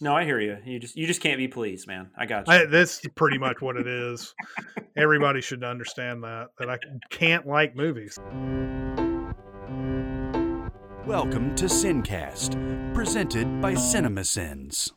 No, I hear you. You just you just can't be pleased, man. I got you. I, that's pretty much what it is. Everybody should understand that that I can't like movies. Welcome to Sincast, presented by CinemaSins.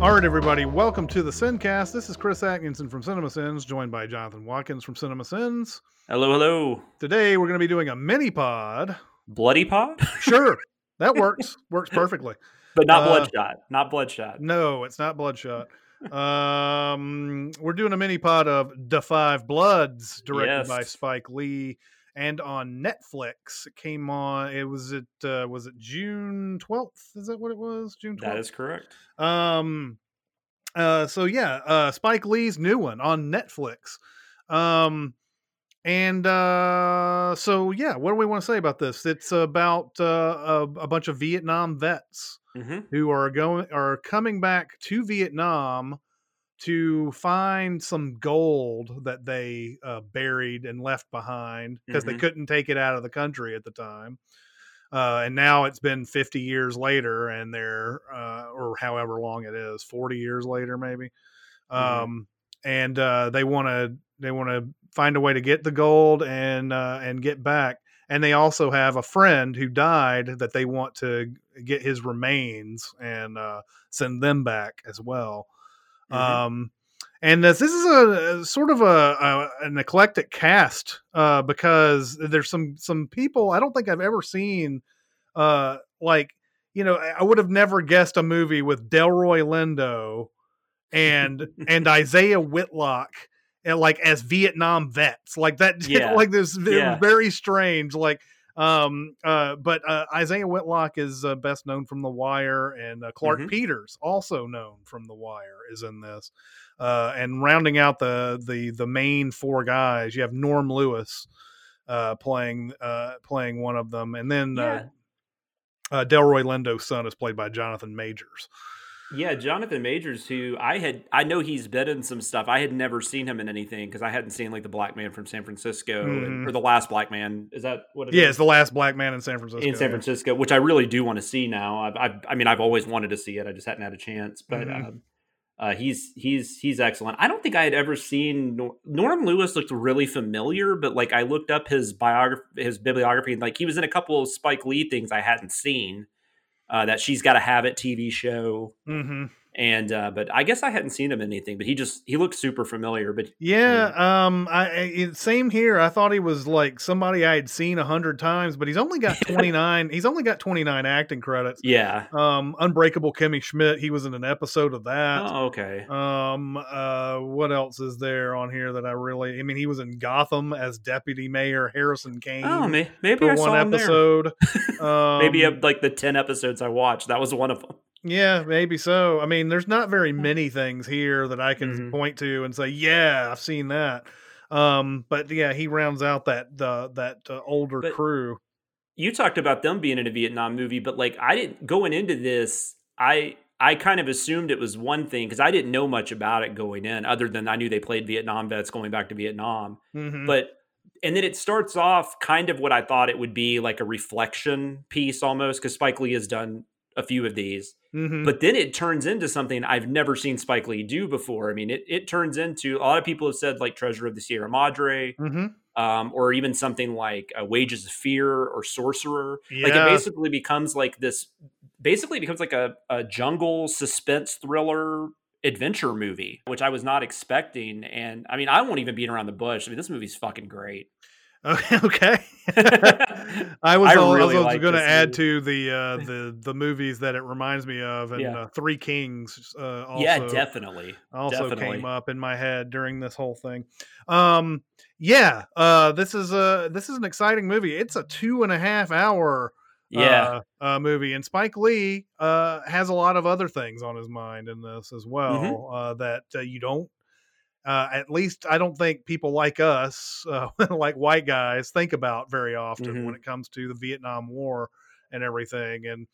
All right, everybody, welcome to the Sincast. This is Chris Atkinson from Cinema Sins, joined by Jonathan Watkins from Cinema Sins. hello, hello. Today, we're going to be doing a mini pod. Bloody pod? Sure, that works. works perfectly. but not Uh, bloodshot. Not bloodshot. No, it's not Bloodshot. Um, we're doing a mini pod of The Five Bloods, directed by Spike Lee, and on Netflix. It came on. It was it uh, was it June twelfth? Is that what it was? June twelfth. is correct. Um uh so yeah, uh Spike Lee's new one on Netflix. Um and uh so yeah, what do we want to say about this? It's about uh, a, a bunch of Vietnam vets hmm who are going are coming back to Vietnam to find some gold that they uh, buried and left behind because they Mhm. couldn't take it out of the country at the time. Uh, and now it's been 50 years later, and they're uh, or however long it is, 40 years later, maybe. Mhm. Um, and uh, they want to they want to find a way to get the gold and uh, and get back. And they also have a friend who died that they want to get his remains and uh, send them back as well. Mhm. Um, and this, this is a, a sort of a, a an eclectic cast uh, because there's some some people I don't think I've ever seen uh, like you know I I would have never guessed a movie with Delroy Lindo and and Isiah Whitlock and like as Vietnam vets like that Yeah. like this Yeah. very strange like um uh but uh, Isiah Whitlock is uh, best known from The Wire and uh, Clarke Mhm. Peters also known from The Wire is in this uh and rounding out the the the main four guys you have Norm Lewis uh playing uh playing one of them and then Yeah. uh, uh Delroy Lindo's son is played by Jonathan Majors Yeah, Jonathan Majors, who I had, I know he's been in some stuff. I had never seen him in anything because I hadn't seen like the Black Man from San Francisco and- Mhm. or the Last Black Man. Is that what it is? yeah it's the last black man in San Francisco in San Francisco, which I really do want to see now. I've, I've, I mean, I've always wanted to see it. I just hadn't had a chance. But Mhm. um, uh, he's he's he's excellent. I don't think I had ever seen Nor- Norm Lewis looked really familiar, but like I looked up his biography, his bibliography, and like he was in a couple of Spike Lee things I hadn't seen. Uh, that she's got to have it TV show, hmm and uh, but I guess I hadn't seen him in anything. But he just he looked super familiar. But Yeah, um, I it, same here. I thought he was like somebody I had seen a hundred times, but he's only got twenty nine. he's only got twenty nine acting credits. yeah, Um, Unbreakable Kimmy Schmidt. He was in an episode of that. oh, okay, Um, uh, what else is there on here that I really? I mean, he was in Gotham as Deputy Mayor Harrison Kane oh may, maybe for I one saw him there. episode. um, maybe like the ten episodes I watched, that was one of them. Yeah, maybe so. I mean, there's not very many things here that I can Mhm. point to and say, "Yeah, I've seen that." Um, but yeah, he rounds out that the that uh, older But- crew. you talked about them being in a Vietnam movie, but like I didn't going into this, I I kind of assumed it was one thing because I didn't know much about it going in, other than I knew they played Vietnam vets going back to Vietnam. Mhm. But and then it starts off kind of what I thought it would be, like a reflection piece almost, because Spike Lee has done a few of these. Mhm. But then it turns into something I've never seen Spike Lee do before. I mean, it it turns into a lot of people have said like Treasure of the Sierra Madre, Mhm. um, or even something like uh, Wages of Fear or Sorcerer. Like it basically becomes like this. Basically, becomes like a, a jungle suspense thriller adventure movie, which I was not expecting. And I mean, I won't even beat around the bush. I mean, this movie's fucking great. Okay. I was I al- I really was like going to add movie. to the uh, the the movies that it reminds me of, and Yeah. uh, Three Kings. Uh, also, yeah, definitely. also definitely. came up in my head during this whole thing. Um, yeah, uh, this is a this is an exciting movie. It's a two and a half hour Yeah. uh, uh, movie, and Spike Lee uh, has a lot of other things on his mind in this as well Mm-hmm. uh, that uh, you don't. Uh, at least I don't think people like us, uh, like white guys, think about very often Mhm. when it comes to the Vietnam War and everything. And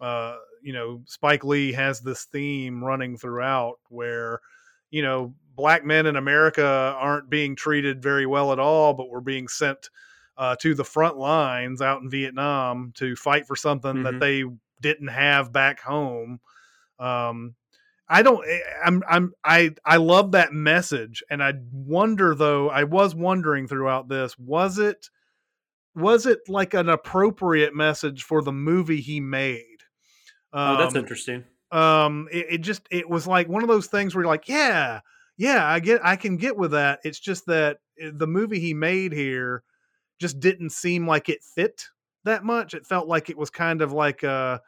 uh, you know, Spike Lee has this theme running throughout where, you know, black men in America aren't being treated very well at all, but we're being sent uh, to the front lines out in Vietnam to fight for something that Mhm. they didn't have back home. Um, I don't. eh, I'm. I'm. I. I love that message, and I wonder though. I was wondering throughout this. Was it? Was it like an appropriate message for the movie he made? oh, that's Um, interesting. um it, it just it was like one of those things where you're like yeah yeah i get i can get with that it's just that eh, the movie he made here just didn't seem like it fit that much it felt like it was kind of like uh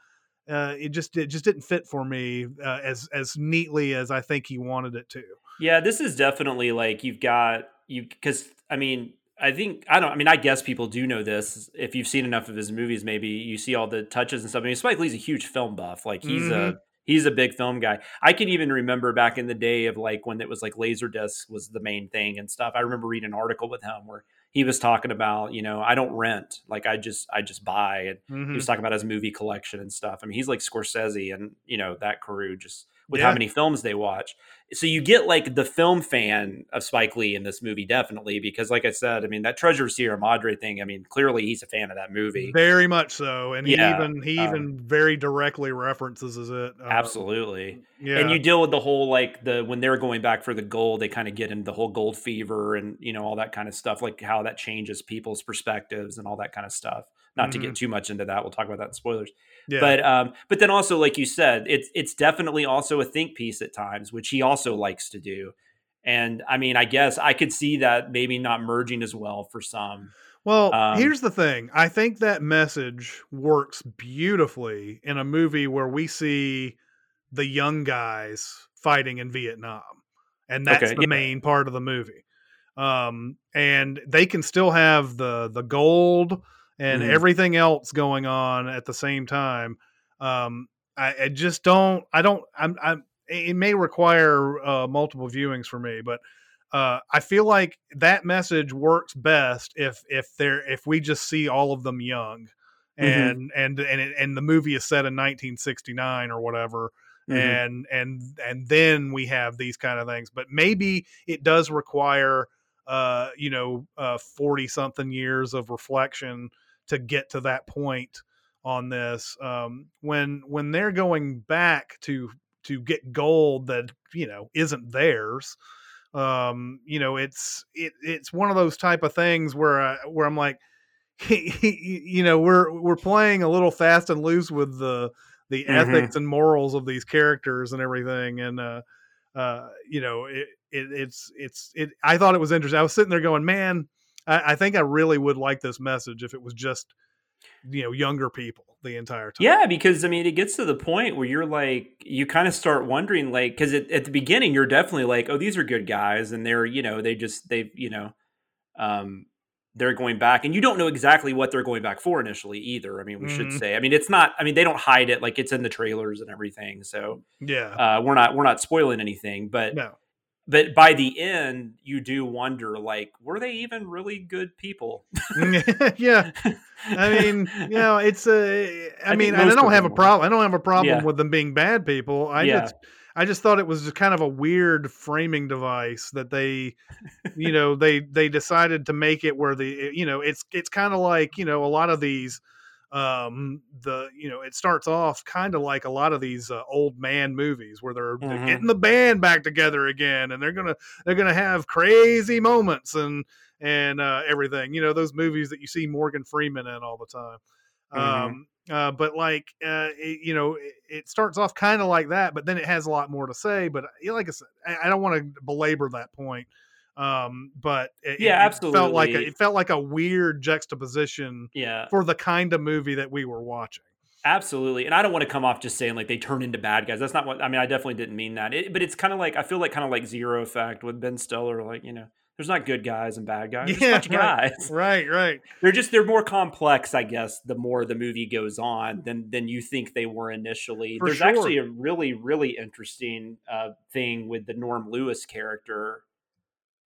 uh it just it just didn't fit for me uh, as as neatly as i think he wanted it to Yeah, this is definitely like you've got you because I mean I think I don't I mean I guess people do know this if you've seen enough of his movies maybe you see all the touches and stuff. I mean Spike Lee's a huge film buff like he's a he's a big film guy. I can even remember back in the day of like when it was like Laserdisc was the main thing and stuff. I remember reading an article with him where he was talking about you know I don't rent like I just I just buy and Mhm. he was talking about his movie collection and stuff. I mean, he's like Scorsese and you know that crew just with Yeah. how many films they watch. So you get like the film fan of Spike Lee in this movie, definitely because, like I said, I mean that Treasure Sierra Madre thing. I mean, clearly he's a fan of that movie. very much so and he even he um, even very directly references it uh, Absolutely. yeah And you deal with the whole like the when they're going back for the gold, they kind of get into the whole gold fever and you know all that kind of stuff, like how that changes people's perspectives and all that kind of stuff. Not to Mhm. get too much into that, we'll talk about that in spoilers. Yeah but um but then also like you said it's it's definitely also a think piece at times which he also likes to do and i mean i guess i could see that maybe not merging as well for some Well, Um, here's the thing. I think that message works beautifully in a movie where we see the young guys fighting in Vietnam. And that's Okay, the yeah. main part of the movie. Um, and they can still have the the gold and Mhm. everything else going on at the same time. Um, I, I just don't I don't I'm I'm it may require uh, multiple viewings for me, but uh, I feel like that message works best if if they're if we just see all of them young, Mhm. and and and it, and the movie is set in 1969 or whatever, Mhm. and and and then we have these kind of things. But maybe it does require uh you know uh 40 something years of reflection to get to that point on this um when when they're going back to to get gold that you know isn't theirs um you know it's it, it's one of those type of things where I, where i'm like you know we're we're playing a little fast and loose with the the Mhm. ethics and morals of these characters and everything and uh uh you know it, it it's it's it i thought it was interesting i was sitting there going man I, I think i really would like this message if it was just you know younger people the entire time. Yeah because i mean it gets to the point where you're like you kind of start wondering like because at the beginning you're definitely like oh these are good guys and they're you know they just they you know um they're going back and you don't know exactly what they're going back for initially either i mean we should Mhm. say. I mean it's not i mean they don't hide it like it's in the trailers and everything so yeah. uh, we're not we're not spoiling anything, but no but by the end, you do wonder like, were they even really good people? yeah I mean, you know, it's a. I, I mean, and I don't have a problem. I don't have a problem Yeah. with them being bad people. I Yeah. just, I just thought it was just kind of a weird framing device that they, you know, they they decided to make it where the, you know, it's it's kind of like you know a lot of these, um, the you know, it starts off kind of like a lot of these uh, old man movies where they're, they're Mhm. getting the band back together again and they're gonna they're gonna have crazy moments and and uh, everything. You know, those movies that you see Morgan Freeman in all the time. Mhm. Um, uh, but like, uh, it, you know, it, it starts off kind of like that, but then it has a lot more to say. But uh, like I said, I, I don't want to belabor that point. Um, but it, Yeah, it, it felt like a, it felt like a weird juxtaposition Yeah, for the kind of movie that we were watching. absolutely. And I don't want to come off just saying like they turn into bad guys. That's not what I mean. I definitely didn't mean that. It, but it's kind of like I feel like kind of like Zero Effect with Ben Stiller. Like you know, there's not good guys and bad guys. There's Yeah, a bunch of right. guys. Right, right. They're just they're more complex, I guess. The more the movie goes on, than than you think they were initially. For There's sure. actually a really really interesting uh, thing with the Norm Lewis character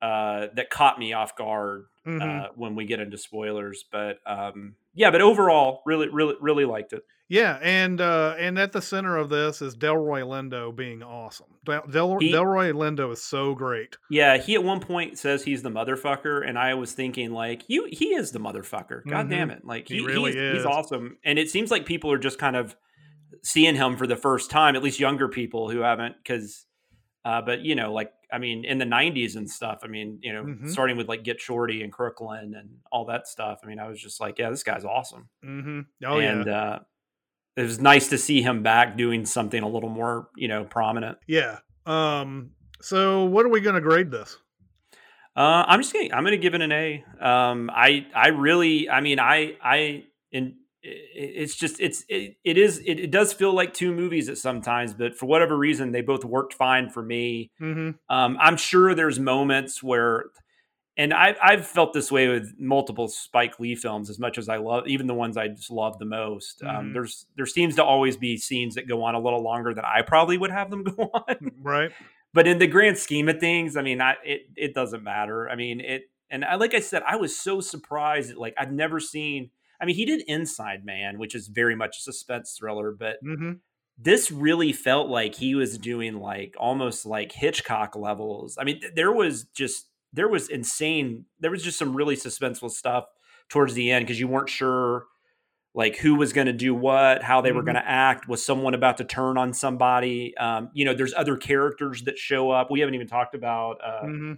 uh, that caught me off guard Mhm. uh, when we get into spoilers. But um, yeah, but overall, really really really liked it. Yeah, and uh, and at the center of this is Delroy Lindo being awesome. Del, Del, He- Delroy Lindo is so great. Yeah, he at one point says he's the motherfucker, and I was thinking like, you, he is the motherfucker. God Mhm. damn it! Like He he, really he's, is. he's awesome, and it seems like people are just kind of seeing him for the first time. At least younger people who haven't, because, uh, but you know, like I mean, in the '90s and stuff. I mean, you know, Mhm. starting with like Get Shorty and Crooklyn and all that stuff. I mean, I was just like, yeah, this guy's awesome. hmm Oh and yeah, uh, it was nice to see him back doing something a little more, you know, prominent. yeah. Um, so what are we going to grade this? Uh, I'm just gonna I'm gonna give it an A. Um, I I really I mean I I in it's just it's it, it is it, it does feel like two movies at sometimes, but for whatever reason they both worked fine for me. Mm-hmm. Um, I'm sure there's moments where, and I I've felt this way with multiple Spike Lee films as much as I love even the ones I just love the most. Um, Mhm. there's there seems to always be scenes that go on a little longer than I probably would have them go on Right. but in the grand scheme of things, I mean, I, it it doesn't matter. I mean, it and I, like I said, I was so surprised. That, like I've never seen. I mean, he did Inside Man, which is very much a suspense thriller, but Mm-hmm. this really felt like he was doing like almost like Hitchcock levels. I mean, th- there was just there was insane. There was just some really suspenseful stuff towards the end because you weren't sure like who was going to do what, how they were Mhm. going to act. Was someone about to turn on somebody? Um, you know, there's other characters that show up. We haven't even talked about. Uh, Mm-hmm.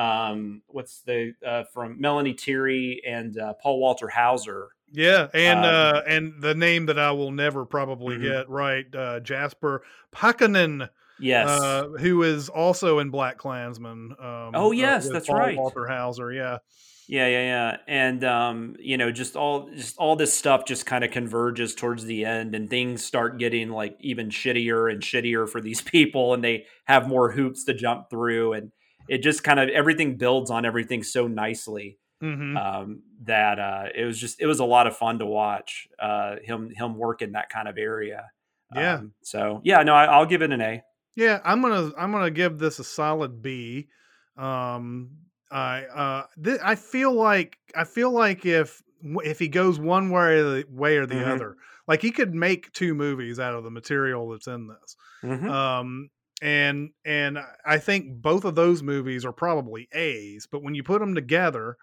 um, what's the uh, from Melanie Thierry and uh, Paul Walter Hauser. Yeah, and Um, uh, and the name that I will never probably Mhm. get right, uh, Jasper Pakanen, Yes. uh, who is also in BlacKkKlansman. Um, Oh, yes, that's Paul right. Walter Hauser. Yeah, Yeah, yeah, yeah. And um, you know, just all just all this stuff just kind of converges towards the end and things start getting like even shittier and shittier for these people and they have more hoops to jump through and it just kind of everything builds on everything so nicely hmm um, that uh, it was just it was a lot of fun to watch uh, him him work in that kind of area. Yeah. Um, so yeah, no, I, I'll give it an A. yeah. I'm gonna I'm gonna give this a solid B. Um, I uh, th- I feel like I feel like if if he goes one way or the way or the Mhm. other, like he could make two movies out of the material that's in this. Mhm. um and and i think both of those movies are probably a's but when you put them together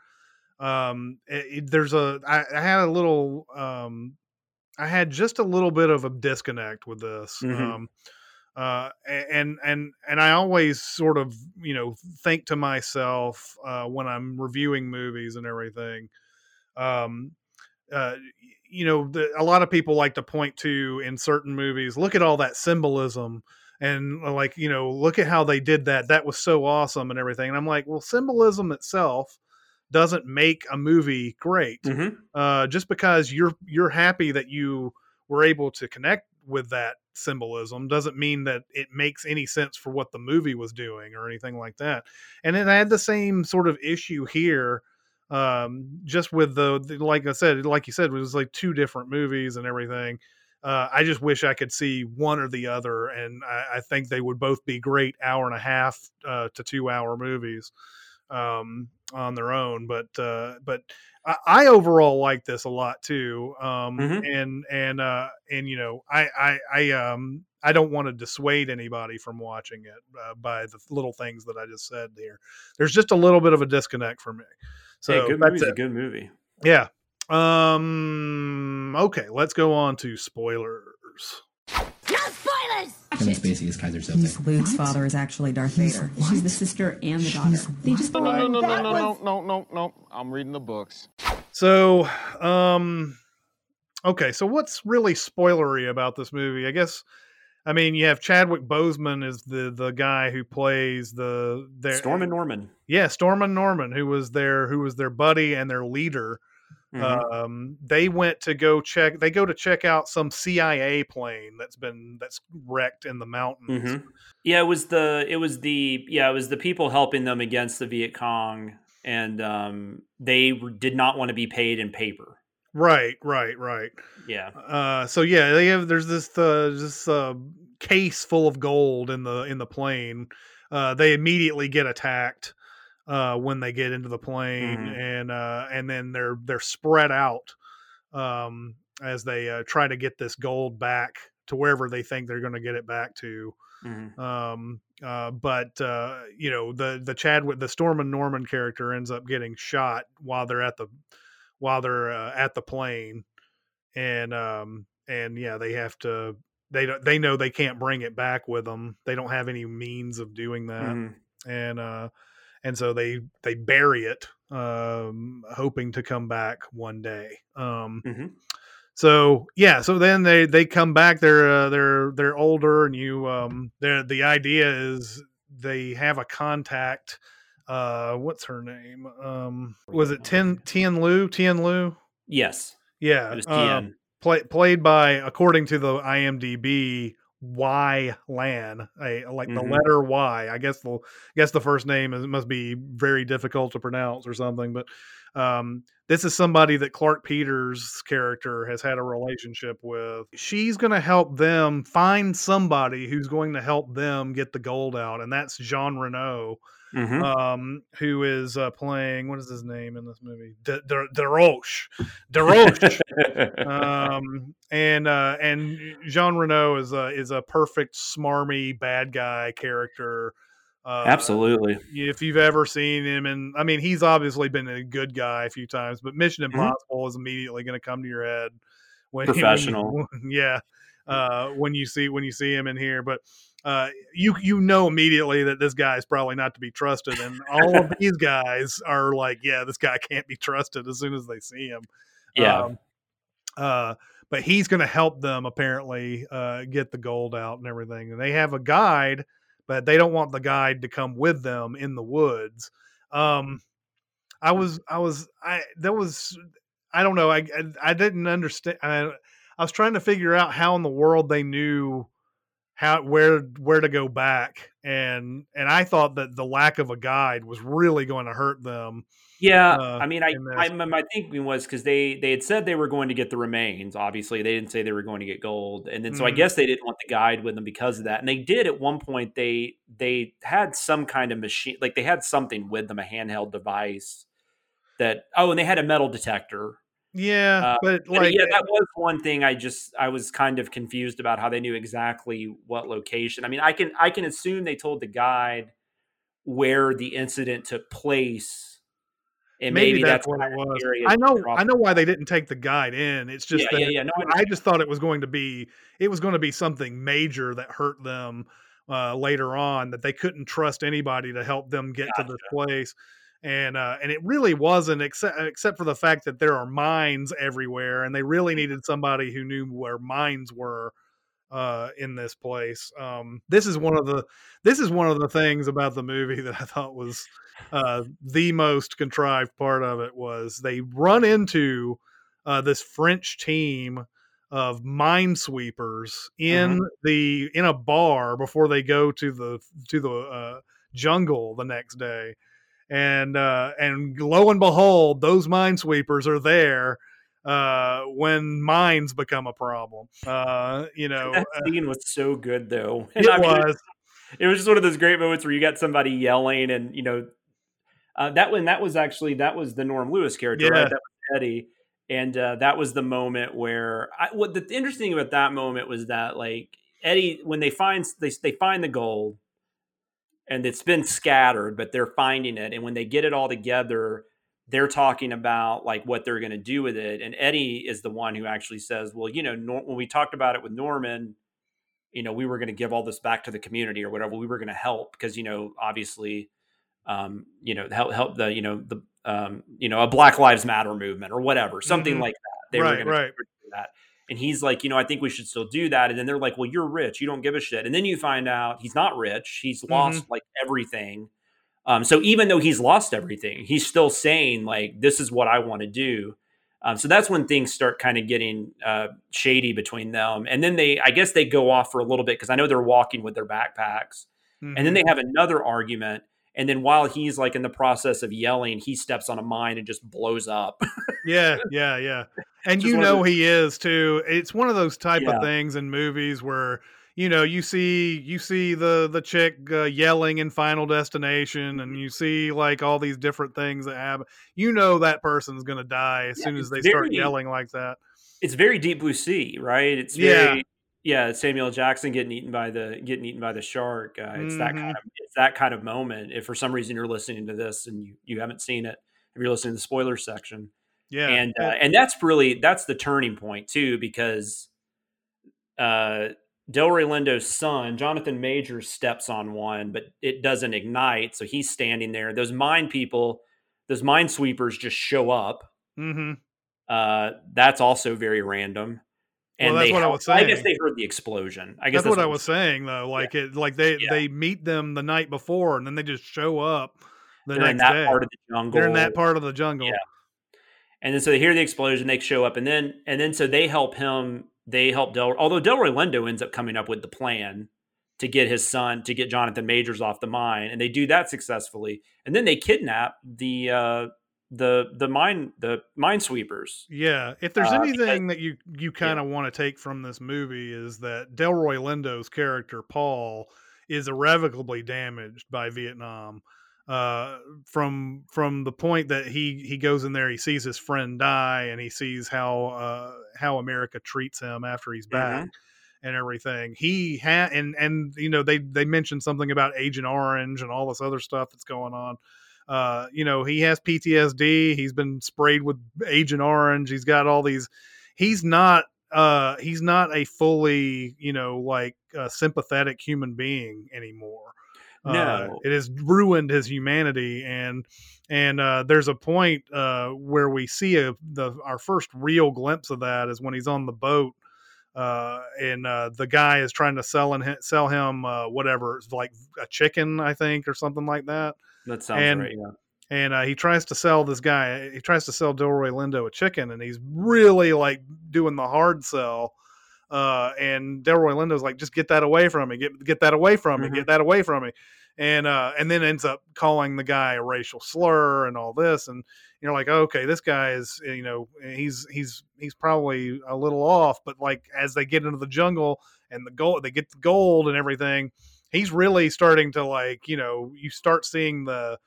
um it, it- there's a I, I had a little um i had just a little bit of a disconnect with this Mhm. um uh and and and i always sort of you know think to myself uh when i'm reviewing movies and everything um uh, you know, the, a lot of people like to point to in certain movies, look at all that symbolism and uh, like, you know, look at how they did that. That was so awesome and everything. And I'm like, well, symbolism itself doesn't make a movie great. Mhm. Uh, just because you're you're happy that you were able to connect with that symbolism doesn't mean that it makes any sense for what the movie was doing or anything like that. And then I had the same sort of issue here um just with the, the like i said like you said it was like two different movies and everything uh i just wish i could see one or the other and i, I think they would both be great hour and a half uh to two hour movies um on their own but uh but i, I overall like this a lot too um Mhm. and and uh and you know i i i um I don't want to dissuade anybody from watching it uh, by the little things that I just said here. There's just a little bit of a disconnect for me. So hey, good movie's a good movie. Yeah. Um. Okay. Let's go on to spoilers. No spoilers! Kevin Spacey is Keyser He's Soze. Luke's father is actually Darth Vader. She's the sister and the daughter. They just No, no, no, no, no, no, no, no, no. I'm reading the books. So, um, okay. So, what's really spoilery about this movie? I guess. I mean, you have Chadwick Boseman is the the guy who plays the their Stormin' Norman. yeah Stormin' Norman who was their who was their buddy and their leader. Mhm. um, they went to go check they go to check out some cia plane that's been that's wrecked in the mountains Mhm. Yeah, it was the it was the yeah it was the people helping them against the Viet Cong, and um, they did not want to be paid in paper. right right right Yeah, uh, so yeah they have there's this uh, this uh, case full of gold in the in the plane uh, they immediately get attacked uh, when they get into the plane Mhm. and uh, and then they're they're spread out um, as they uh, try to get this gold back to wherever they think they're going to get it back to. Mhm. Um, uh, but uh, you know the the Chadwick the Stormin' Norman character ends up getting shot while they're at the while they're uh, at the plane, and um, and yeah, they have to they don't they know they can't bring it back with them. They don't have any means of doing that, Mhm. and uh, and so they they bury it, um, hoping to come back one day. Um, Mhm. so yeah, so then they they come back. They're uh, they're they're older, and you um, they're, the idea is they have a contact. Uh, what's her name? Um, was it Tien Tien Lu? Tien Lu? Yes, Yeah, it was uh, Tien. play, played by according to the IMDb Y Lan, a, like the Mhm. letter Y. I guess the I guess the first name is, must be very difficult to pronounce or something. But um, this is somebody that Clarke Peters' character has had a relationship with. She's going to help them find somebody who's going to help them get the gold out, and that's Jean Reno Mhm. um, who is uh, playing what is his name in this movie? De, De, DeRoche. DeRoche. um, and uh, and Jean Reno is a is a perfect smarmy bad guy character. Uh, Absolutely. If you've ever seen him, and I mean, he's obviously been a good guy a few times, but Mission Mhm. Impossible is immediately going to come to your head when when you- Professional. yeah, uh, when you see when you see him in here, but uh, you you know immediately that this guy is probably not to be trusted, and all of these guys are like, yeah, this guy can't be trusted as soon as they see him. Yeah. Um, uh, but he's going to help them apparently uh, get the gold out and everything. And they have a guide, but they don't want the guide to come with them in the woods. Um, I was, I was, I that was, I don't know. I I, I didn't understand. I, I was trying to figure out how in the world they knew how where where to go back and and I thought that the lack of a guide was really going to hurt them. Yeah, uh, I mean, I. I my thinking was because they they had said they were going to get the remains. Obviously, they didn't say they were going to get gold, and then so I Mhm. guess they didn't want the guide with them because of that. And they did at one point. They they had some kind of machine, like they had something with them, a handheld device that. Oh, and they had a metal detector. Yeah, Uh, but But like yeah, that was one thing. I just I was kind of confused about how they knew exactly what location. I mean, I can I can assume they told the guide where the incident took place, and maybe, maybe, that's, that's what it was. I know, I know why they didn't take the guide in. It's just yeah, that yeah, yeah. No, I I just thought it was going to be it was going to be something major that hurt them uh, later on that they couldn't trust anybody to help them get to this place. And uh, and it really wasn't except except for the fact that there are mines everywhere, and they really needed somebody who knew where mines were uh, in this place. Um, this is one of the this is one of the things about the movie that I thought was uh, the most contrived part of it was they run into uh, this French team of minesweepers in the in a bar before they go to the to the uh, jungle the next day, and uh, and lo and behold, those minesweepers are there uh when mines become a problem uh you know that uh, scene was so good though. And it I mean, was it was just one of those great moments where you got somebody yelling and you know uh, that one that was actually that was the Norm Lewis character, Yeah. right? That was Eddie. And uh, that was the moment where I, what the interesting thing about that moment was that like Eddie when they find they they find the gold and it's been scattered but they're finding it and when they get it all together they're talking about like what they're going to do with it and Eddie is the one who actually says well you know Nor- when we talked about it with Norman you know we were going to give all this back to the community or whatever we were going to help because you know obviously um you know help help the you know the um you know a black lives matter movement or whatever something Mhm. like that they were going to right. do that and he's like you know i think we should still do that and then they're like well you're rich you don't give a shit and then you find out he's not rich he's Mm-hmm. lost like everything um so even though he's lost everything he's still saying like this is what i want to do um, so that's when things start kind of getting uh, shady between them. And then they, I guess they go off for a little bit because I know they're walking with their backpacks. And then they have another argument. And then while he's like in the process of yelling, he steps on a mine and just blows up. yeah yeah yeah and you know those- he is too it's one of those type Yeah. of things in movies where you know you see you see the the chick uh, yelling in final destination and you see like all these different things that happen you know that person's gonna die as Yeah, soon as they start yelling like that it's very deep blue sea, right? It's very yeah, Samuel Jackson getting eaten by the getting eaten by the shark. Uh, it's that Mhm. kind of it's that kind of moment. If for some reason you're listening to this and you, you haven't seen it, if you're listening to the spoiler section, Yeah, and uh, and that's really that's the turning point too because uh Delroy Lindo's son Jonathan Major steps on one but it doesn't ignite so he's standing there those mine people those mine sweepers just show up Mm-hmm. uh that's also very random Well, that's what I was saying. I guess they heard the explosion I guess that's, what I I'm was saying though. Like it, like they Yeah. they meet them the night before, and then they just show up the they're in next that day. part of the jungle They're in that part of the jungle. Yeah. And then so they hear the explosion they show up and then and then so they help him they help Delroy. although Delroy Lindo ends up coming up with the plan to get his son to get Jonathan Majors off the mine and they do that successfully and then they kidnap the uh the the mine the minesweepers Yeah, if there's Uh, anything that you you kind of want to take from this movie is that Delroy Lindo's character Paul is irrevocably damaged by Vietnam. Uh, from from the point that he he goes in there, he sees his friend die, and he sees how uh, how America treats him after he's back and everything. He had and and you know they they mentioned something about Agent Orange and all this other stuff that's going on. Uh, you know, he has PTSD. He's been sprayed with Agent Orange. He's got all these. He's not. Uh, he's not a fully, you know, like uh, sympathetic human being anymore. Uh, No. it has ruined his humanity, and and uh, there's a point uh, where we see a the our first real glimpse of that is when he's on the boat uh, and uh, the guy is trying to sell and sell him uh, whatever, it's like a chicken, I think, or something like that. that sounds And- right yeah And uh, he tries to sell this guy. He tries to sell Delroy Lindo a chicken, and he's really like doing the hard sell. Uh, and Delroy Lindo's like, just get that away from me. Get get that away from me. Mhm. Get that away from me. And uh, and then ends up calling the guy a racial slur and all this. And you're like, okay, this guy is, you know, he's he's he's probably a little off. But like as they get into the jungle and the gold, they get the gold and everything. He's really starting to like, you know, you start seeing the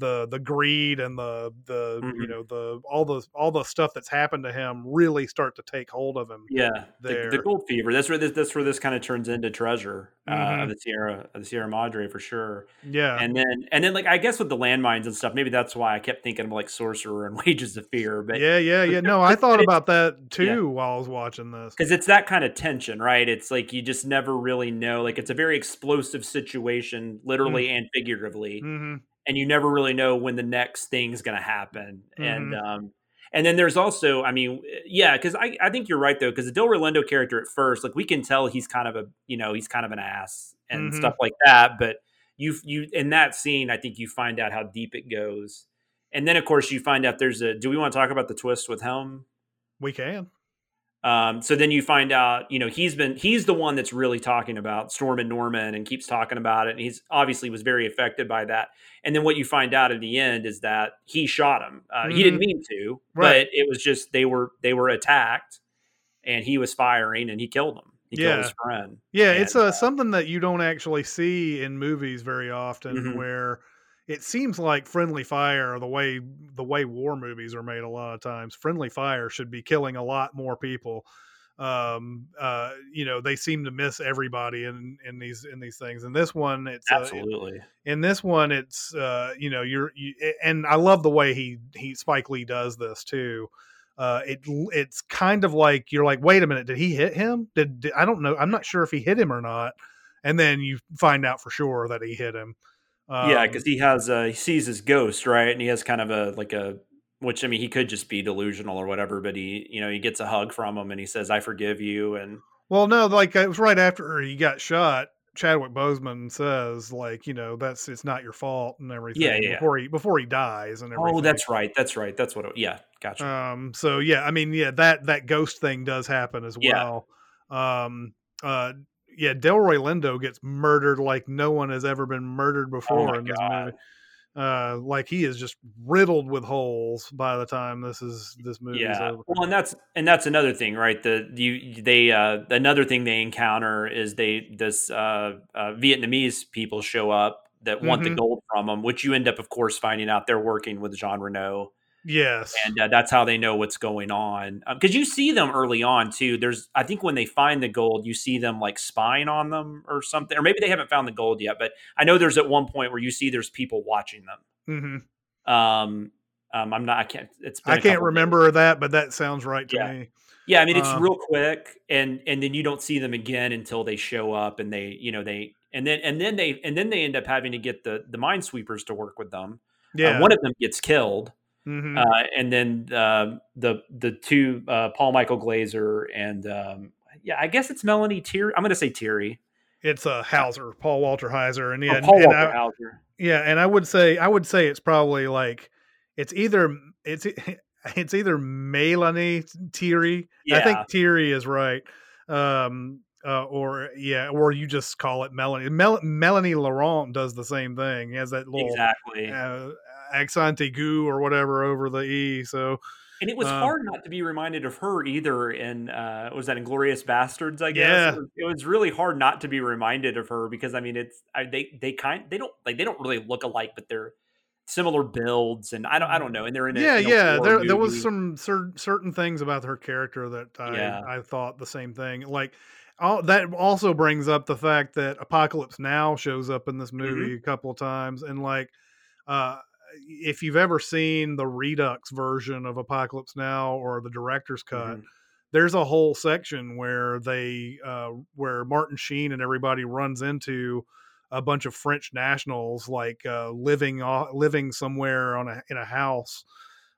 the the greed and the the you Mhm. know the all the all the stuff that's happened to him really start to take hold of him. yeah the, the gold fever that's where this that's where this kind of turns into treasure uh, Mhm. of the Sierra of the Sierra Madre for sure Yeah. and then and then like I guess with the landmines and stuff, maybe that's why I kept thinking of like Sorcerer and Wages of Fear, but yeah, yeah, yeah. No, I thought about that too while I was watching this. because it's that kind of tension, right? It's like you just never really know. Like it's a very explosive situation, literally and figuratively, hmm and you never really know when the next thing's going to happen. And Mm-hmm. um, and then there's also, I mean, yeah, because I I think you're right though, because the Delroy Lindo character at first, like we can tell he's kind of a you know he's kind of an ass and Mhm. stuff like that, but you you in that scene, I think you find out how deep it goes. And then, of course, you find out there's a. Do we want to talk about the twist with Helm? We can. Um, so then you find out, you know, he's been he's the one that's really talking about Stormin' Norman and keeps talking about it. And he's obviously was very affected by that. And then what you find out in the end is that he shot him. Uh, He didn't Mhm. mean to, Right. but it was just they were they were attacked, and he was firing and he killed them. He killed his Yeah. friend. Yeah, it's And, uh, something that you don't actually see in movies very often, Mhm. where it seems like friendly fire, the way the way war movies are made, a lot of times, friendly fire should be killing a lot more people. Um, uh, you know, they seem to miss everybody in in these in these things. And this one, it's uh, absolutely. in this one it's uh you know you're you, and i love the way he he spike lee does this too uh it it's kind of like you're like wait a minute did he hit him did, did i don't know i'm not sure if he hit him or not and then you find out for sure that he hit him um, yeah, because he has uh, he sees his ghost, right? And he has kind of a like a which I mean he could just be delusional or whatever, but he you know he gets a hug from him and he says I forgive you and well no like it was right after he got shot chadwick boseman says like you know that's it's not your fault and everything Yeah, yeah, yeah. before he before he dies and everything oh that's right that's right that's what it, yeah gotcha Um, so yeah, I mean, yeah, that that ghost thing does happen as Yeah. well. Um, uh, yeah, Delroy Lindo gets murdered like no one has ever been murdered before Oh in this God. movie. Uh, like he is just riddled with holes by the time this is this movie. yeah over. well and that's and that's another thing right the you they uh another thing they encounter is they this uh, uh vietnamese people show up that want the Mhm. gold from them which you end up of course finding out they're working with jean reno Yes. and uh, that's how they know what's going on because you see them early on too there's i think when they find the gold you see them like spying on them or something or maybe they haven't found the gold yet but i know there's at one point where you see there's people watching them hmm um um i'm not i can't it's I can't remember days. that, but that sounds right to Yeah. me. yeah i mean it's Um, real quick and and then you don't see them again until they show up and they you know they and then and then they and then they end up having to get the the minesweepers to work with them Uh, Yeah. one of them gets killed hmm uh, and then uh, the the two uh, Paul Michael Glazer and um, yeah, I guess it's Melanie Tier. I'm going to say Thierry. it's a Hauser, Paul Walter Heiser, and yeah, Oh, and- Paul and Walter I- Hauser. yeah, and I would say I would say it's probably like it's either it's it's either Melanie Thierry. I think Thierry is right. Um, uh, or yeah, or you just call it Melanie. Mel- Melanie Laurent does the same thing. He has that little Exactly. uh, accent aigu or whatever over the e. So and it was um, hard not to be reminded of her either. In uh, was that Inglourious Basterds? I guess Yeah. it, was, it was really hard not to be reminded of her because I mean it's I, they they kind they don't like they don't really look alike, but they're similar builds and I don't I don't know. And they're in a, yeah, in yeah. There there was some cer- certain things about her character that I Yeah. I thought the same thing. Like all, that also brings up the fact that Apocalypse Now shows up in this Mm-hmm. movie a couple of times, and like uh, if you've ever seen the Redux version of Apocalypse Now or the director's cut. Mhm. There's a whole section where they, uh, where Martin Sheen and everybody runs into a bunch of French nationals, like uh, living off, living somewhere on a in a house,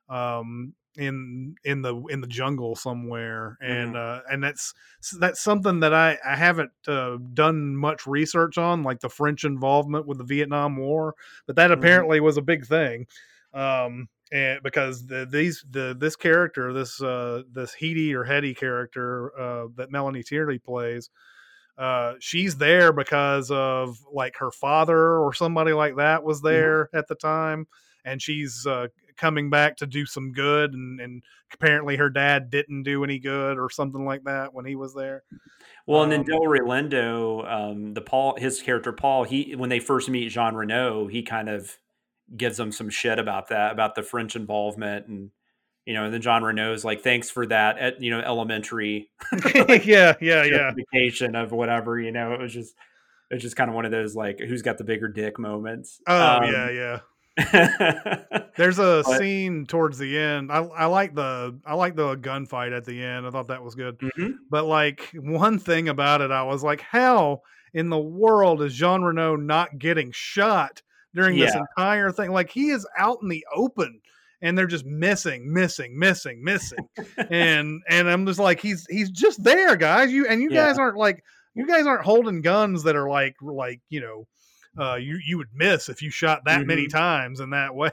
um, in in the in the jungle somewhere, and uh, and that's that's something that I I haven't uh, done much research on, like the French involvement with the Vietnam War, but that Mhm. apparently was a big thing. Um, and because the these the this character this uh this Heedy or Hetty character uh that Melanie Tierney plays uh she's there because of like her father or somebody like that was there at the time and she's uh coming back to do some good and and apparently her dad didn't do any good or something like that when he was there Well, and then Um, Delroy Lindo, um, the Paul, his character Paul, he when they first meet Jean Reno, he kind of gives them some shit about that, about the French involvement, and you know, and then Jean Reno's like, "Thanks for that," at, you know, elementary yeah yeah yeah justification of whatever. You know, it was just, it was just kind of one of those like, who's got the bigger dick moments. oh Um, yeah yeah There's a But- scene towards the end. I, I like the I like the gunfight at the end. I thought that was good. Mhm. But like one thing about it, I was like, how in the world is Jean Reno not getting shot during this entire thing? Like he is out in the open and they're just missing, missing, missing, missing. and and I'm just like, he's he's just there, guys. You and you Yeah. guys aren't like you guys aren't holding guns that are like like, you know, uh you you would miss if you shot that many Mhm. times in that way.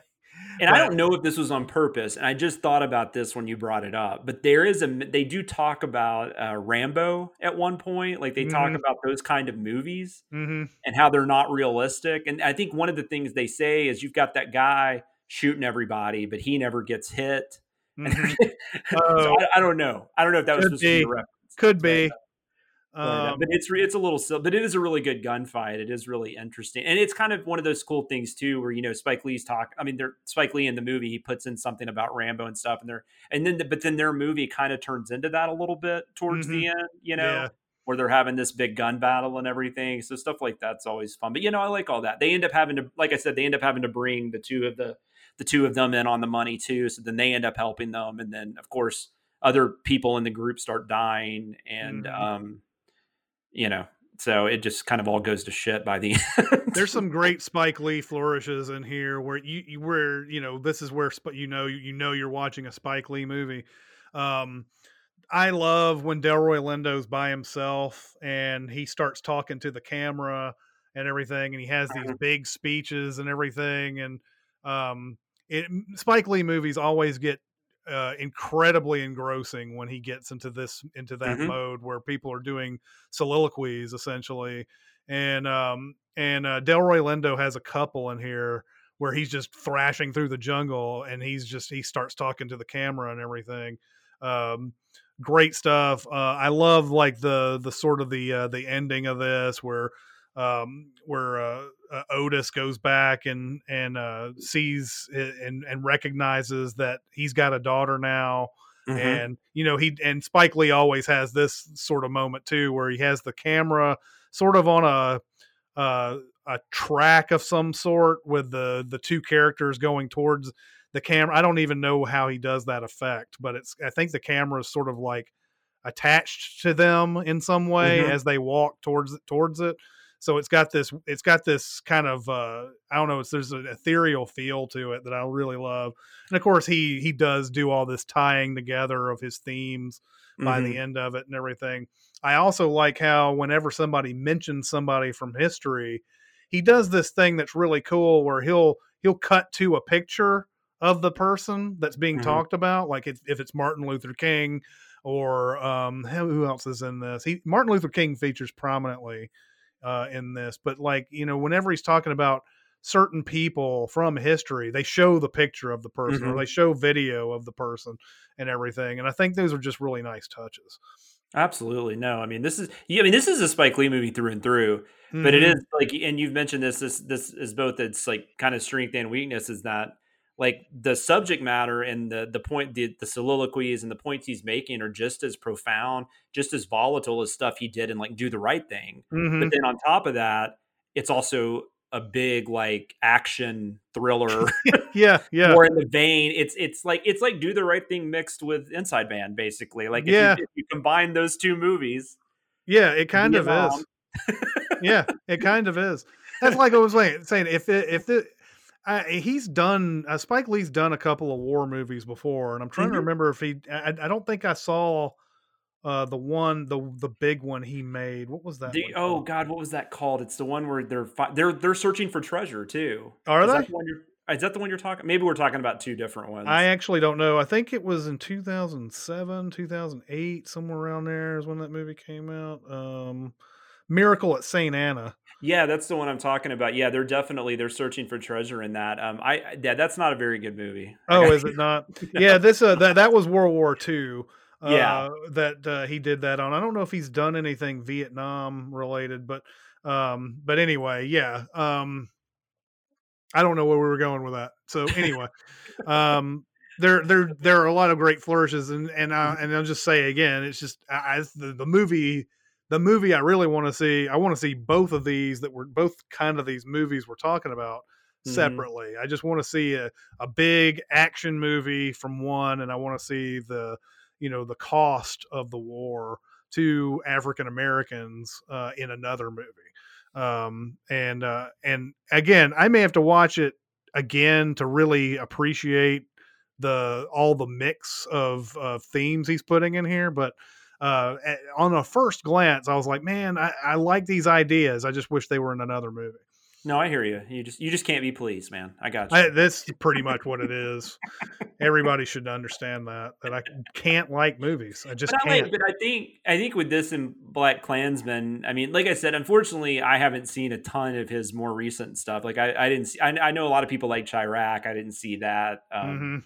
And I don't know if this was on purpose, and I just thought about this when you brought it up. But there is a they do talk about uh, Rambo at one point, like they talk Mhm. about those kind of movies hmm and how they're not realistic. And I think one of the things they say is you've got that guy shooting everybody, but he never gets hit. Mhm. so Oh. I, I don't know. I don't know if that was Could supposed to be a reference. Could but, be. But, uh, Um, but it's re- it's a little but it is a really good gunfight. It is really interesting, and it's kind of one of those cool things too, where you know Spike Lee's talk. I mean, they're Spike Lee in the movie he puts in something about Rambo and stuff, and they're and then the, but then their movie kind of turns into that a little bit towards the end, you know, Yeah. where they're having this big gun battle and everything. So stuff like that's always fun. But you know, I like all that. They end up having to, like I said, they end up having to bring the two of the the two of them in on the money too. So then they end up helping them, and then of course other people in the group start dying, and Mhm. um, you know, so it just kind of all goes to shit by the end. there's some great Spike Lee flourishes in here where you, you where you know this is where you know you know you're watching a Spike Lee movie. Um, I love when Delroy Lindo's by himself and he starts talking to the camera and everything, and he has these big speeches and everything. And um, it, Spike Lee movies always get uh, incredibly engrossing when he gets into this into that Mhm. mode where people are doing soliloquies essentially and um and uh delroy lindo has a couple in here where he's just thrashing through the jungle and he's just he starts talking to the camera and everything um great stuff uh i love like the the sort of the uh the ending of this where um, where uh, uh, Otis goes back and and uh, sees and and recognizes that he's got a daughter now. Mhm. And you know he and Spike Lee always has this sort of moment too, where he has the camera sort of on a uh, a track of some sort with the the two characters going towards the camera. I don't even know how he does that effect, but it's I think the camera is sort of like attached to them in some way Mhm. as they walk towards it towards it. So it's got this it's got this kind of uh I don't know, it's there's an ethereal feel to it that I really love. And of course he he does do all this tying together of his themes by Mhm. the end of it and everything. I also like how whenever somebody mentions somebody from history, he does this thing that's really cool where he'll he'll cut to a picture of the person that's being Mhm. talked about, like if, if it's Martin Luther King or um who else is in this? He Martin Luther King features prominently uh in this, but like, you know, whenever he's talking about certain people from history, they show the picture of the person or Mhm. they show video of the person and everything. And I think those are just really nice touches. Absolutely. No, I mean this is yeah, I mean this is a Spike Lee movie through and through. But it Mhm. is like and you've mentioned this this this is both its like kind of strength and weakness is that like the subject matter and the the point the, the soliloquies and the points he's making are just as profound, just as volatile as stuff he did in like Do the Right Thing. Mhm. But then on top of that, it's also a big like action thriller yeah, yeah. more in the vein. It's it's like it's like Do the Right Thing mixed with Inside Man, basically. Like if, Yeah. you, if you combine those two movies, Yeah, it kind of is. yeah, it kind of is. That's like I was saying. Saying if it, if it, uh, he's done uh, Spike Lee's done a couple of war movies before, and I'm trying Mhm. to remember if he. I, I don't think I saw uh, the one the the big one he made. What was that? The- oh called? God, what was that called? It's the one where they're fi- they're they're searching for treasure too. Are is they? That the is that the one you're talking? Maybe we're talking about two different ones. I actually don't know. I think it was in 2007, 2008, somewhere around there is when that movie came out. Um, Miracle at St. Anna. Yeah, that's the one I'm talking about. Yeah, they're definitely they're searching for treasure in that. Um, I I- yeah, that's not a very good movie. Oh, is it not? Yeah, this uh, that that was World War II. Uh, Yeah. that uh, he did that on. I don't know if he's done anything Vietnam related, but um, but anyway, yeah. Um, I don't know where we were going with that. So anyway, um, there there there are a lot of great flourishes, and and uh, and I'll just say again, it's just I, I- the the movie. The movie I really want to see, I want to see both of these that were both kind of these movies we're talking about Mhm. separately. I just want to see a, a big action movie from one, and I want to see the you know the cost of the war to African Americans uh, in another movie. Um, and uh, and again, I may have to watch it again to really appreciate the all the mix of uh, themes he's putting in here, but. Uh, on a first glance, I was like, "Man, I, I like these ideas. I just wish they were in another movie." no, I hear you. You just you just can't be pleased, man. I got you. I, that's pretty much what it is. Everybody should understand that that I can't like movies. I just but I, can't. like, but I think I think with this and BlacKkKlansman, I mean, like I said, unfortunately, I haven't seen a ton of his more recent stuff. Like I, I didn't see. I, I know a lot of people like Chi-Raq. I didn't see that. Um, Mhm.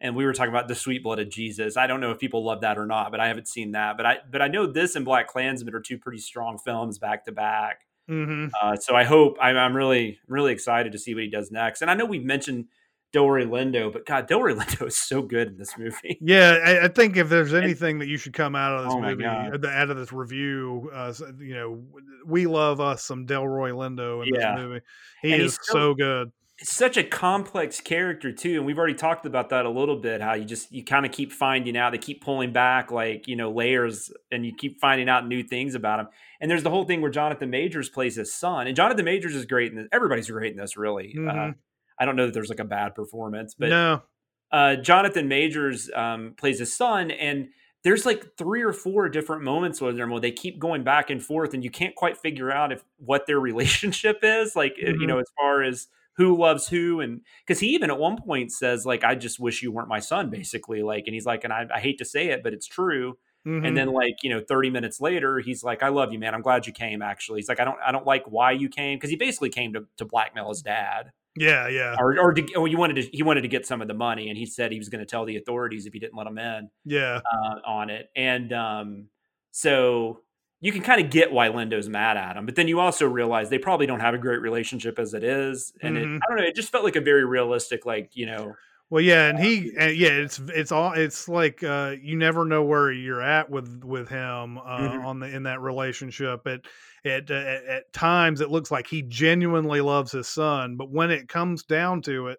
And we were talking about the Sweet Blood of Jesus. I don't know if people love that or not, but I haven't seen that. But I, but I know this and BlacKkKlansman are two pretty strong films back to back. Mhm. Uh, so I hope I'm, I'm really really excited to see what he does next. And I know we've mentioned Delroy Lindo, but God, Delroy Lindo is so good in this movie. Yeah, I, I think if there's anything that you should come out of this Oh movie, the- out of this review, uh, you know, we love us some Delroy Lindo in Yeah. this movie. He And is so, so- good. It's such a complex character too, and we've already talked about that a little bit. How you just you kind of keep finding out, they keep pulling back like you know layers, and you keep finding out new things about him. And there's the whole thing where Jonathan Majors plays his son, and Jonathan Majors is great, and everybody's great in this. Really, uh, Mhm. I don't know that there's like a bad performance, but no, uh, Jonathan Majors um, plays his son, and there's like three or four different moments with them where they keep going back and forth, and you can't quite figure out if what their relationship is. Like uh, you Mhm. know, as far as who loves who, and because he even at one point says like, "I just wish you weren't my son," basically. Like, and he's like, and I, I hate to say it, but it's true. Mhm. And then like you know, 30 minutes later, he's like, "I love you, man. I'm glad you came." Actually, he's like, "I don't, I don't like why you came," because he basically came to to blackmail his dad yeah, yeah, or or, to, or you wanted to he wanted to get some of the money and he said he was going to tell the authorities if he didn't let him in yeah. uh, on it and um so you can kind of get why Lindo's mad at him, but then you also realize they probably don't have a great relationship as it is, and it, Mhm. I don't know. It just felt like a very realistic, like you know, Well, yeah, and he, and yeah, it's it's all it's like uh, you never know where you're at with with him uh, Mhm. on the in that relationship. It at, at at times it looks like he genuinely loves his son, but when it comes down to it,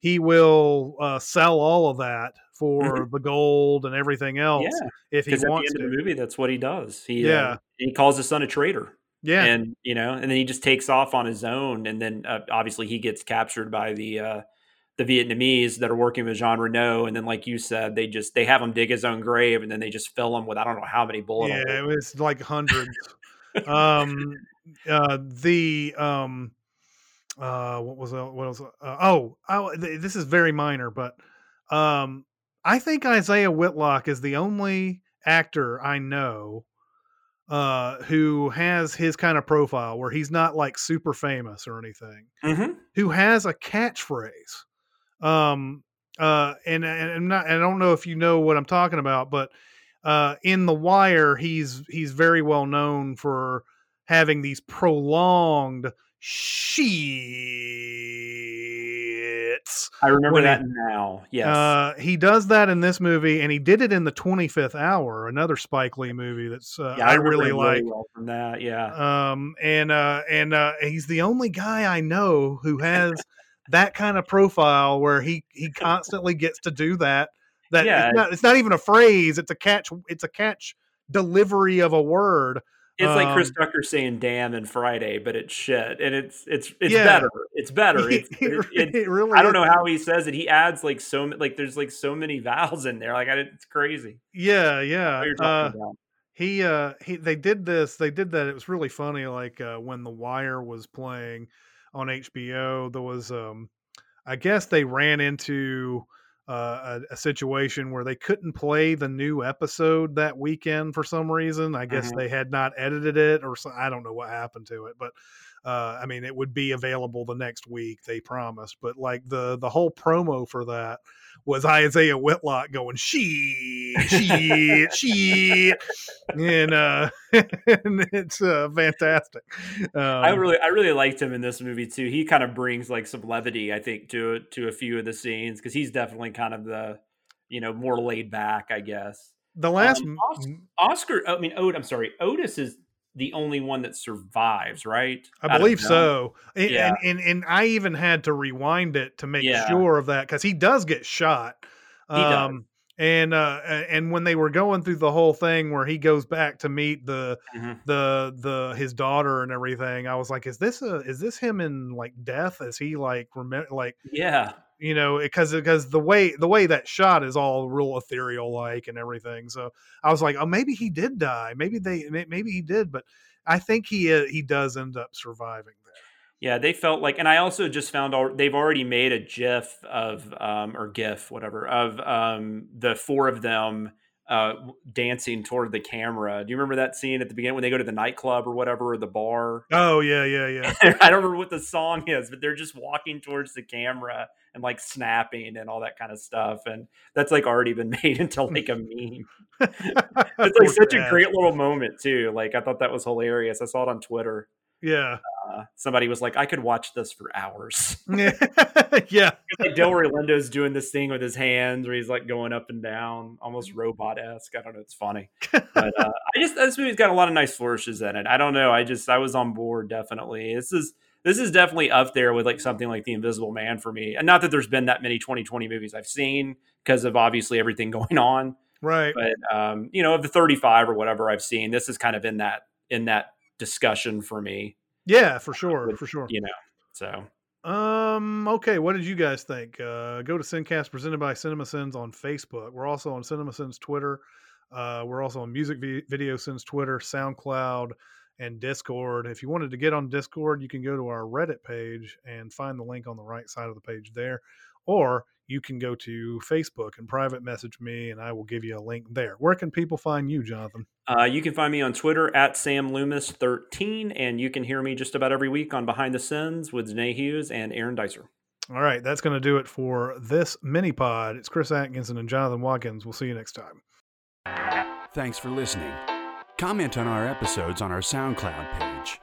he will uh, sell all of that for the gold and everything else Mm-hmm. yeah. if he Because at the wants end to. of the movie, that's what he does. He Yeah. uh, he calls his son a traitor. yeah, and you know and then he just takes off on his own and then uh, obviously he gets captured by the uh the vietnamese that are working with jean reno and then like you said they just they have him dig his own grave and then they just fill him with i don't know how many bullets. yeah, it was like hundreds. um, uh, the um, uh, what was what was uh, oh oh this is very minor, but um, I think Isiah Whitlock is the only actor I know uh who has his kind of profile where he's not like super famous or anything Mhm. who has a catchphrase. Um, uh, and, and I'm not, I don't know if you know what I'm talking about, but uh, in The Wire, he's he's very well known for having these prolonged shits. i remember When he- that now yes Uh, he does that in this movie, and he did it in the 25th Hour, another Spike Lee movie that's uh, yeah I, remember really like. well from that yeah Um, and uh, and uh, he's the only guy I know who has that kind of profile where he he constantly gets to do that. That Yeah. it's not it's not even a phrase; it's a catch. It's a catch delivery of a word. It's like chris um, tucker saying damn and friday but it's shit and it's it's it's Yeah. better it's better it's, It it, it- it really I don't know how he says it. He adds like so like there's like so many vowels in there. Like I, it's crazy. Yeah, yeah. Uh, he uh he they did this they did that it was really funny like uh when the wire was playing on hbo there was um i guess they ran into uh, a, a situation where they couldn't play the new episode that weekend for some reason i guess Mhm. they had not edited it or so, i don't know what happened to it but uh, I mean, it would be available the next week. They promised, but like the the whole promo for that was Isiah Whitlock going shit, shit, shit, and uh, and it's uh, fantastic. Um, I really I really liked him in this movie too. He kind of brings like some levity, I think, to to a few of the scenes because he's definitely kind of the you know more laid back, I guess. the last um, m- Os- Oscar, I mean, Ot, I'm sorry, Otis is the only one that survives, right? I believe so. And, Yeah. and, and and I even had to rewind it to make Yeah. sure of that because he does get shot. Um, and uh, and when they were going through the whole thing where he goes back to meet the Mhm. the the his daughter and everything, I was like, is this a is this him in like death? Is he like remember like Yeah, you know because because the way the way that shot is all real ethereal like and everything so i was like oh maybe he did die maybe they maybe he did but i think he uh, he does end up surviving there yeah. They felt like, and I also just found out they've already made a GIF of um or GIF whatever of um the four of them uh dancing toward the camera. Do you remember that scene at the beginning when they go to the nightclub or whatever or the bar? oh yeah yeah yeah I don't remember what the song is, but they're just walking towards the camera and like snapping and all that kind of stuff. And that's like already been made into like a meme. It's like such a great little moment too. Like I thought that was hilarious. I saw it on Twitter. Yeah Uh, somebody was like, I could watch this for hours. yeah like Delroy Lindo's doing this thing with his hands where he's like going up and down, almost robot esque. I don't know. It's funny. But uh, I just, this movie's got a lot of nice flourishes in it. I don't know. I just, I was on board definitely. This is, this is definitely up there with like something like The Invisible Man for me. And not that there's been that many 2020 movies I've seen because of obviously everything going on. right But, um, you know, of the 35 or whatever I've seen, this is kind of in that, in that discussion for me, yeah for sure for sure you know. So Um. Okay. What did you guys think? Uh, go to Sincast presented by CinemaSins on Facebook. We're also on CinemaSins Twitter. Uh, we're also on Music Vi- Video Sins Twitter, SoundCloud, and Discord. If you wanted to get on Discord, you can go to our Reddit page and find the link on the right side of the page there, or you can go to Facebook and private message me, and I will give you a link there. Where can people find you, Jonathan? Uh, you can find me on Twitter at Sam Loomis13, and you can hear me just about every week on Behind the Sins with Danae Hughes and Aaron Dicer. All right, that's going to do it for this mini pod. It's Chris Atkinson and Jonathan Watkins. We'll see you next time. Thanks for listening. Comment on our episodes on our SoundCloud page.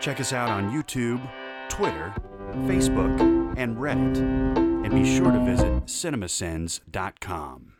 Check us out on YouTube, Twitter, Facebook, and Reddit. Be sure to visit cinemasins.com.